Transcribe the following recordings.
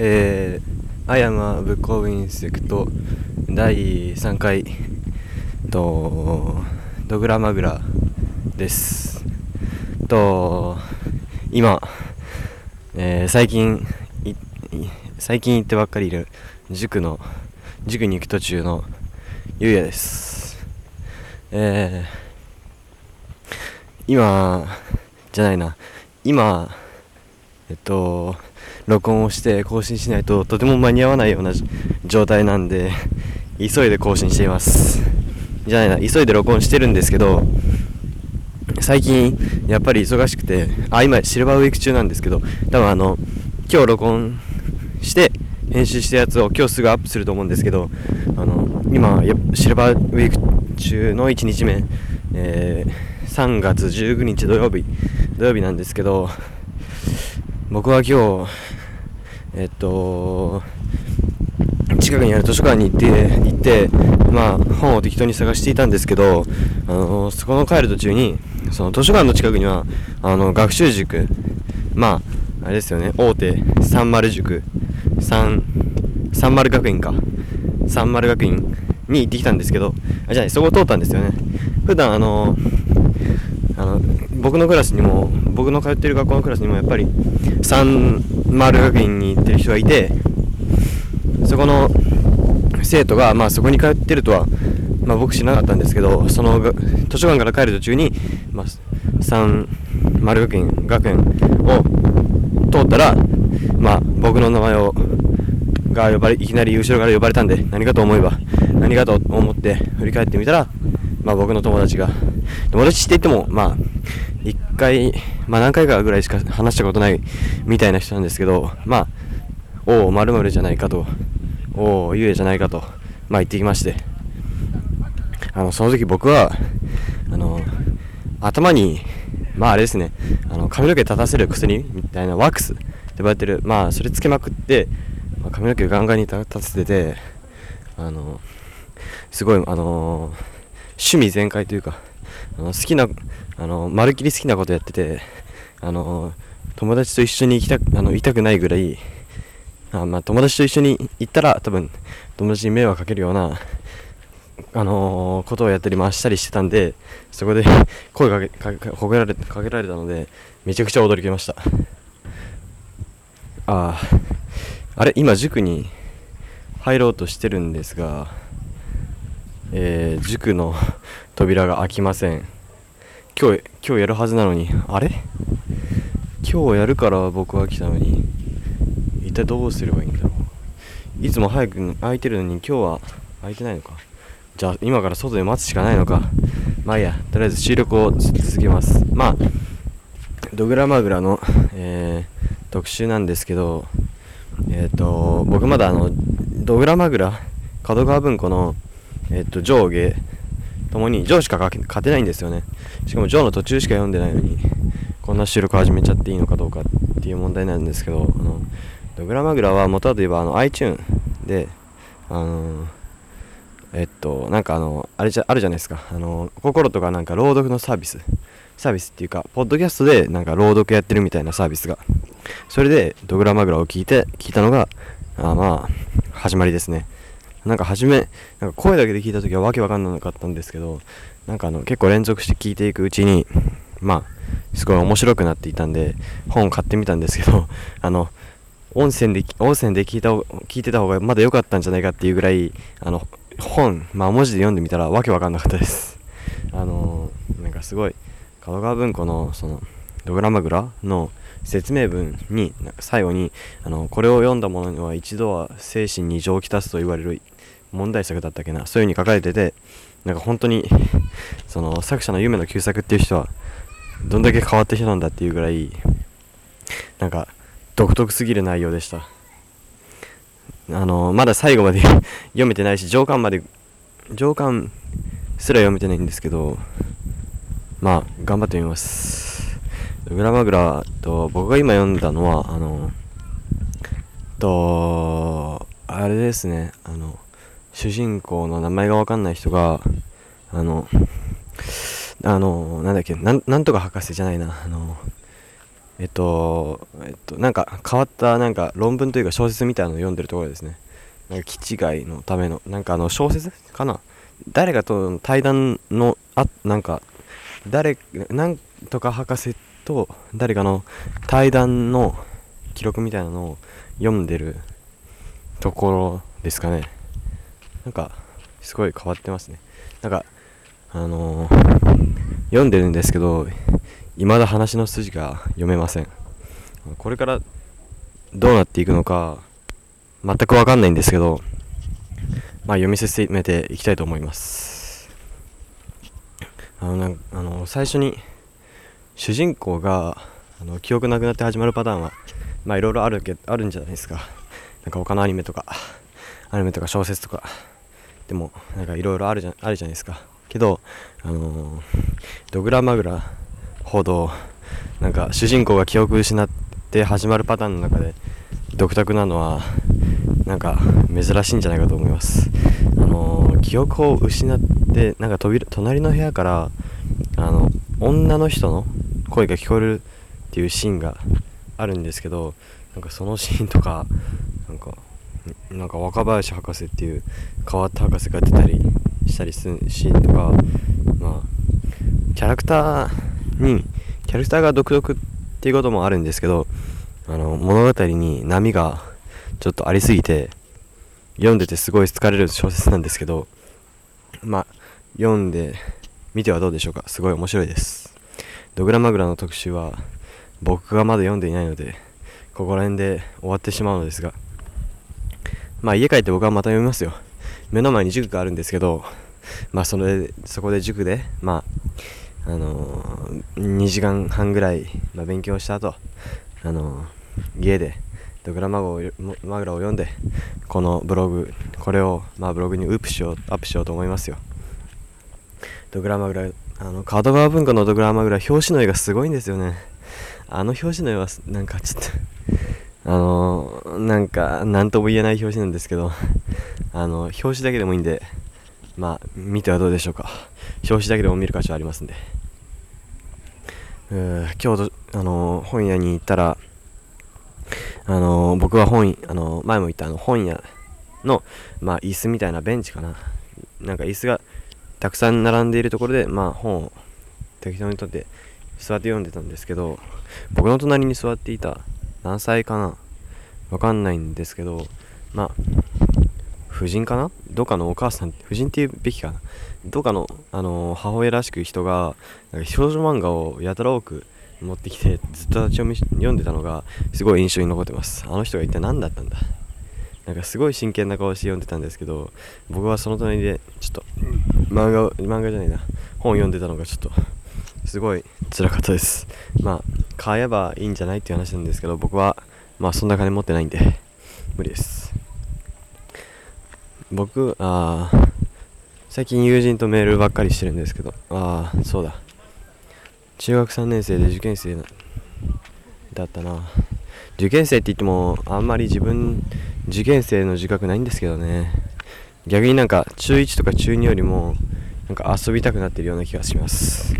えー、 I am a book of insect 第3回とドグラマグラです。と今、えー、最近最近行ってばっかりいる塾の塾に行く途中のゆうやです。えー、今じゃないな。今えっと録音をして更新しないととても間に合わないような状態なんで急いで更新しています。じゃないな急いで録音してるんですけど最近やっぱり忙しくてあ今シルバーウィーク中なんですけど多分あの今日録音して編集したやつを今日すぐアップすると思うんですけどあの今シルバーウィーク中の1日目、えー、3月19日土曜日土曜日なんですけど僕は今日えっと近くにある図書館に行って行ってまあ本を適当に探していたんですけどあのそこの帰る途中にその図書館の近くにはあの学習塾まああれですよね大手三丸塾三三丸学院か。三丸学院に行ってきたんですけどあじゃあ、そこを通ったんですよね。普段あのの僕のクラスにも僕の通ってる学校のクラスにもやっぱり三丸学院に行ってる人がいてそこの生徒が、まあ、そこに通ってるとは、まあ、僕知らなかったんですけどその図書館から帰る途中に、まあ、三丸学院学園を通ったら、まあ、僕の名前をが呼ばれいきなり後ろから呼ばれたんで何かと思えば何かと思って振り返ってみたら、まあ、僕の友達が友達って言ってもまあ1回、まあ、何回かぐらいしか話したことないみたいな人なんですけどまあおおまるじゃないかとおおゆえじゃないかとまあ言ってきまして。あのその時僕はあの頭にまああれですねあの髪の毛立たせる薬みたいなワックスって呼ばれてるまあそれつけまくって、まあ、髪の毛ガンガンに立たせててあのすごいあの趣味全開というかあの好きなあのまるっきり好きなことやっててあの友達と一緒に行きたくあのいたくないぐらいあまあ友達と一緒に行ったら多分友達に迷惑かけるようなあのー、ことをやったり回したりしてたんでそこで 声かけかけかけられかけられたのでめちゃくちゃ驚きました。あああれ今塾に入ろうとしてるんですがえー、塾の扉が開きません。今日今日やるはずなのにあれ？今日やるから僕は来たのに一体どうすればいいんだろう？いつも早く空いてるのに今日は空いてないのか？じゃあ今から外で待つしかないのか？まあいいや。とりあえず収録を続けます。まあドグラマグラの、えー、特集なんですけどえっ、ー、と僕まだあのドグラマグラ？角川文庫のえっと、上下ともに上しか勝てないんですよね。しかも上の途中しか読んでないのにこんな収録始めちゃっていいのかどうかっていう問題なんですけどあのドグラマグラは元はといえばあの iTune であのえっとなんかあのあれじゃあるじゃないですか。あの心とかなんか朗読のサービス。サービスっていうかポッドキャストでなんか朗読やってるみたいなサービスが。それでドグラマグラを聞いて聞いたのがあまあ始まりですね。なんか初め、なんか声だけで聞いた時はわけわかんなかったんですけど、なんかあの結構連続して聞いていくうちに、まあ、すごい面白くなっていたんで、本を買ってみたんですけど、あの、音声で、音声で聞いた、聞いてた方がまだ良かったんじゃないかっていうぐらい、あの、本、まあ文字で読んでみたらわけわかんなかったです。あのなんかすごい、角川文庫の、その、ドグラマグラの説明文に最後にあのこれを読んだ者には一度は精神に情をきたすと言われる問題作だったっけな。そういう風に書かれててなんか本当にその作者の夢の旧作っていう人はどんだけ変わった人なんだっていうぐらいなんか独特すぎる内容でした。あのまだ最後まで 読めてないし上巻まで上巻すら読めてないんですけどまあ頑張ってみます。グラマグラと僕が今読んだのはあのとあれですね。あの主人公の名前がわかんない人が、あの、あの、なんだっけ、なんなんとか博士じゃないな、あの、えっと、えっと、なんか変わったなんか論文というか小説みたいなのを読んでるところですね。なんか気違いのための、なんかあの小説かな？誰かと対談の、あ、なんか、誰、なんとか博士と誰かの対談の記録みたいなのを読んでるところですかね。なんか、すごい変わってますね。なんか、あのー、読んでるんですけど、未だ話の筋が読めません。これからどうなっていくのか、全くわかんないんですけど、まあ読み進めていきたいと思います。あの、なあの最初に、主人公が、あの、記憶なくなって始まるパターンは、まあいろいろあるけ、あるんじゃないですか。なんか他のアニメとか、アニメとか小説とか、でも、なんかいろいろあるじゃ、あるじゃないですか。けど、あのー、ドグラマグラほどなんか主人公が記憶失って始まるパターンの中で独特なのはなんか珍しいんじゃないかと思いますあのー、記憶を失ってなんか扉隣の部屋からあの女の人の声が聞こえるっていうシーンがあるんですけどなんかそのシーンとかなんかなんか若林博士っていう変わった博士が出たりしたりするシーンとかまあキャラクターにキャラクターが独特っていうこともあるんですけどあの物語に波がちょっとありすぎて読んでてすごい疲れる小説なんですけどまあ読んでみてはどうでしょうか。すごい面白いです。ドグラマグラの特集は僕がまだ読んでいないのでここら辺で終わってしまうのですがまあ家帰って僕はまた読みますよ。目の前に塾があるんですけどまあそれそこで塾でまああのー、2時間半ぐらい、まあ、勉強した後あのー、家でドグラマゴマグラを読んでこのブログこれを、まあ、ブログにウープしようアップしようと思いますよ。ドグラマグラあの角川文庫のドグラマグラ表紙の絵がすごいんですよね。あの表紙の絵はなんかちょっとあのー、なんか何とも言えない表紙なんですけど あの表紙だけでもいいんでまあ見てはどうでしょうか。表紙だけでも見る価値はありますんで。う今日あの本屋に行ったらあの僕は本あの前も言ったあの本屋の、まあ、椅子みたいなベンチかな。なんか椅子がたくさん並んでいるところで、まあ、本を適当に取って座って読んでたんですけど僕の隣に座っていた何歳かな？わかんないんですけどまあ夫人かな？どっかのお母さん、夫人っていうべきかな？どっかの、あのー、母親らしく人が、なんか少女漫画をやたら多く持ってきて、ずっと立ち読み読んでたのが、すごい印象に残ってます。あの人が一体何だったんだ？なんかすごい真剣な顔して読んでたんですけど、僕はその隣で、ちょっと、漫画、漫画じゃないな、本読んでたのがちょっと、すごい辛かったです。まあ、買えばいいんじゃないっていう話なんですけど、僕は、まあそんな金持ってないんで、無理です。僕、あ最近友人とメールばっかりしてるんですけど、ああ、そうだ。中学3年生で受験生だったな。受験生って言っても、あんまり自分、受験生の自覚ないんですけどね。逆になんか、中1とか中2よりも、なんか遊びたくなってるような気がします。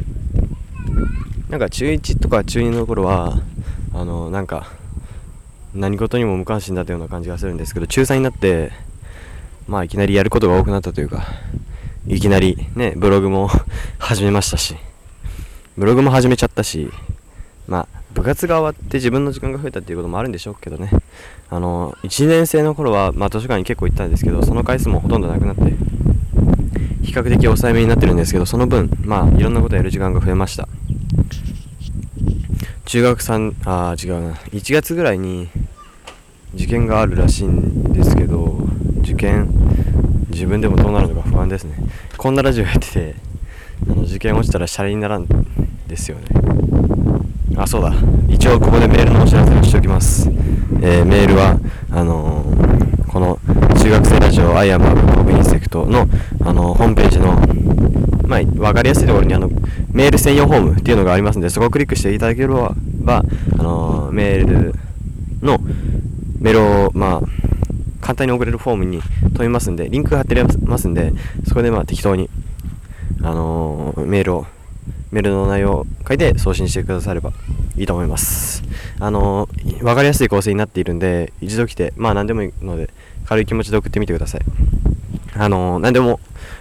なんか中1とか中2の頃は、あの、なんか、何事にも無関心だったような感じがするんですけど、中3になって、まあいきなりやることが多くなったというか、いきなりね、ブログも 始めましたし、ブログも始めちゃったし、まあ部活が終わって自分の時間が増えたっていうこともあるんでしょうけどね、あの、1年生の頃は、まあ図書館に結構行ったんですけど、その回数もほとんどなくなって、比較的抑えめになってるんですけど、その分、まあいろんなことやる時間が増えました。中学3、あ、違うな、1月ぐらいに受験があるらしいんですけど、受験自分でもどうなるのか不安ですね。こんなラジオやっててあの受験落ちたらシャレにならんですよね。あそうだ。一応ここでメールのお知らせをしておきます、えー、メールはあのー、この中学生ラジオ I am a book of insect の、あの、ホームページのまあ、分かりやすいところにあのメール専用フォームっていうのがありますのでそこをクリックしていただければ、あのメールのメールを、まあ、簡単に送れるフォームに飛びますんで、リンクが貼ってますんで、そこでまあ適当に、あの、メールをメールの内容を書いて送信してくださればいいと思います。あの、分かりやすい構成になっているんで一度来てまあ何でもいいので軽い気持ちで送ってみてください。あのー、何でも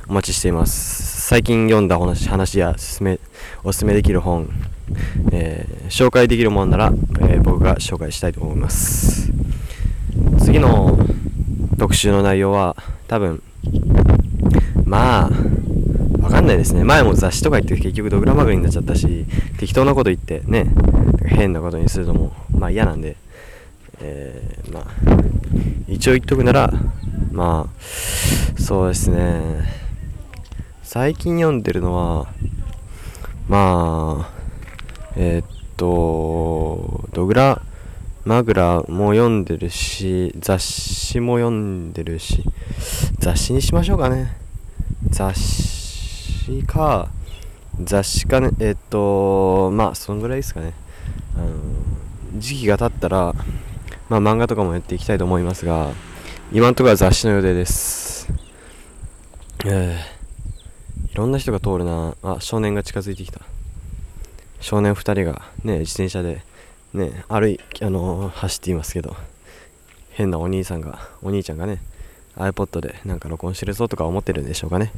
お待ちしています。最近読んだ話話やすすめおすすめできる本、えー、紹介できるものなら、え僕が紹介したいと思います。次の特集の内容は多分まあわかんないですね。前も雑誌とか言って結局ドグラマグリになっちゃったし適当なこと言ってね変なことにするのもまあ嫌なんで。ー、まあ一応言っとくならまあそうですね最近読んでるのはまあえー、っとドグラマグラも読んでるし、雑誌も読んでるし、雑誌にしましょうかね。雑誌か、雑誌かね、えっと、まあ、そんぐらいですかね。あの、時期が経ったら、まあ、漫画とかもやっていきたいと思いますが、今のところは雑誌の予定です。えー、いろんな人が通るな。あ、少年が近づいてきた。少年2人がね、自転車で、ね、歩い、あのー、走っていますけど、変なお兄さんが、お兄ちゃんがね、iPod でなんか録音してるぞとか思ってるんでしょうかね。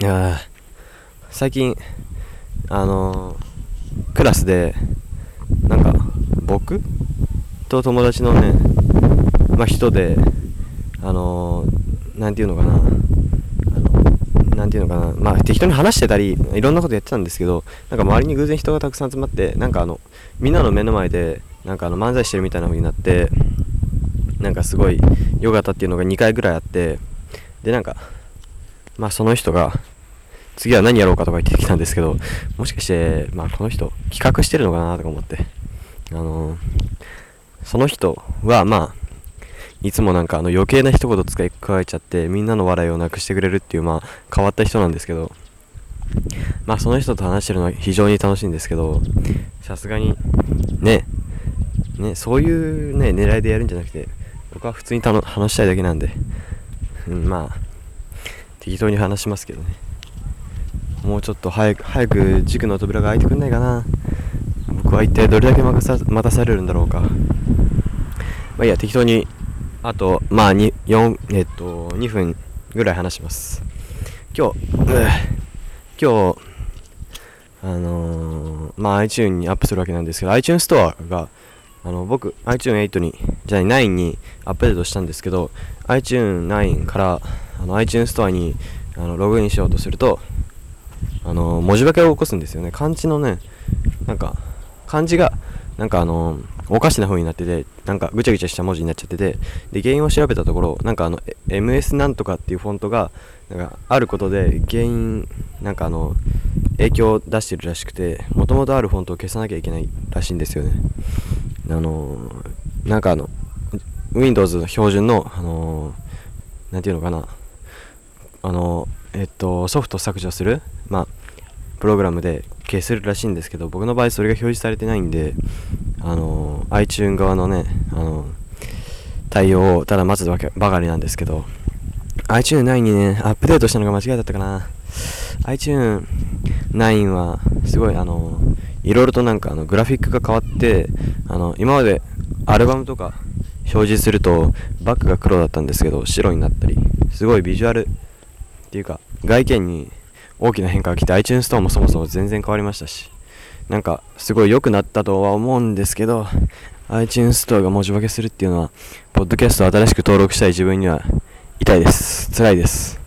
いや最近、あのー、クラスで、なんか、僕と友達のね、まあ、人で、あのー、なんていうのかな、あの、なんていうのかな、まあ、適当に話してたり、いろんなことやってたんですけど、なんか周りに偶然人がたくさん集まって、なんかあの、みんなの目の前でなんかあの漫才してるみたいな風になってなんかすごい良かったっていうのが2回ぐらいあってでなんかまあその人が次は何やろうかとか言ってきたんですけどもしかしてまあこの人企画してるのかなとか思ってあのー、その人はまあいつもなんかあの余計な一言使い加えちゃってみんなの笑いをなくしてくれるっていうまあ変わった人なんですけどまあその人と話してるのは非常に楽しいんですけどさすがにねねそういうね狙いでやるんじゃなくて僕は普通に話したいだけなんで、うん、まあ適当に話しますけどね。もうちょっと早く早く塾の扉が開いてくんないかな。僕は一体どれだけ待たさ待たされるんだろうかまあいいや適当にあとまあ2 4えっと2分ぐらい話します今日、今日、あのー、まあ iTunes にアップするわけなんですけど、iTunes ストアが、あの、僕、iTunes8 に、じゃあ9にアップデートしたんですけど、iTunes9 から、あの、iTunes ストアに、あの、ログインしようとすると、あの、文字化けを起こすんですよね。漢字のね、なんか、漢字が、なんかあのおかしな風になってて、なんかぐちゃぐちゃした文字になっちゃってて、で、原因を調べたところ、なんかあの、MS なんとかっていうフォントが、なんかあることで原因、なんかあの、影響を出してるらしくて、もともとあるフォントを消さなきゃいけないらしいんですよね。あのなんかあの、Windows の標準の、あのなんていうのかな、あのえっと、ソフト削除する、まあ、プログラムで消せるらしいんですけど僕の場合それが表示されてないんであの iTune 側のねあの対応をただ待つわけばかりなんですけど iTune9 にねアップデートしたのが間違いだったかな iTune9 はすごいあのいろいろとなんかあのグラフィックが変わってあの今までアルバムとか表示するとバックが黒だったんですけど白になったりすごいビジュアルっていうか外見に大きな変化が来て iTunes ストアもそもそも全然変わりましたしなんかすごい良くなったとは思うんですけど iTunes ストアが文字化けするっていうのはポッドキャストを新しく登録したい自分には痛いです。辛いです。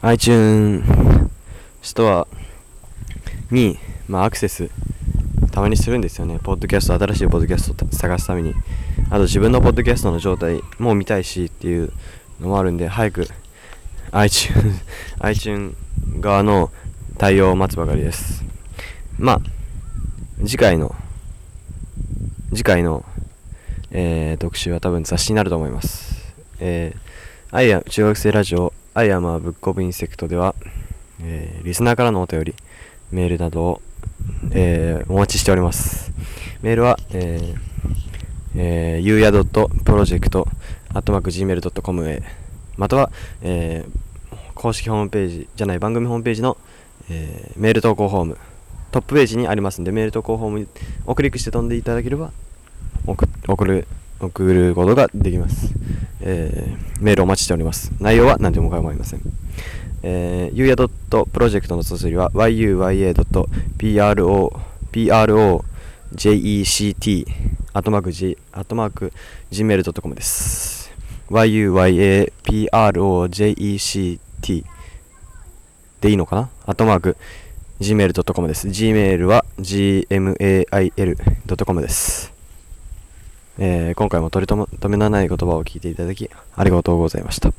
iTunes ストアに、まあ、アクセスたまにするんですよね。ポッドキャスト新しいポッドキャストを探すために。あと自分のポッドキャストの状態も見たいしっていうのもあるんで早く iTunes, iTunes 側の対応を待つばかりです。まあ、次回の、次回の、えー、特集は多分雑誌になると思います。えー、アイア中学生ラジオ、 I am a book of insect では、えー、リスナーからのお便り、メールなどを、えー、お待ちしております。メールは、えー、えー、ゆうや .project.gmail.com へ、または、えー、公式ホームページじゃない番組ホームページの、えーメール投稿フォームトップページにありますんでメール投稿フォームをクリックして飛んでいただければ送る送ることができます、えーメールお待ちしております。内容は何でも構いません。えー、ゆうや .project の綴りは yuya.project アットマーク gmail.com です。Yuyaproject でいいのかな？アットマーク gmail.com です。gmail は gmail.com です。えー今回も取り留めのない言葉を聞いていただきありがとうございました。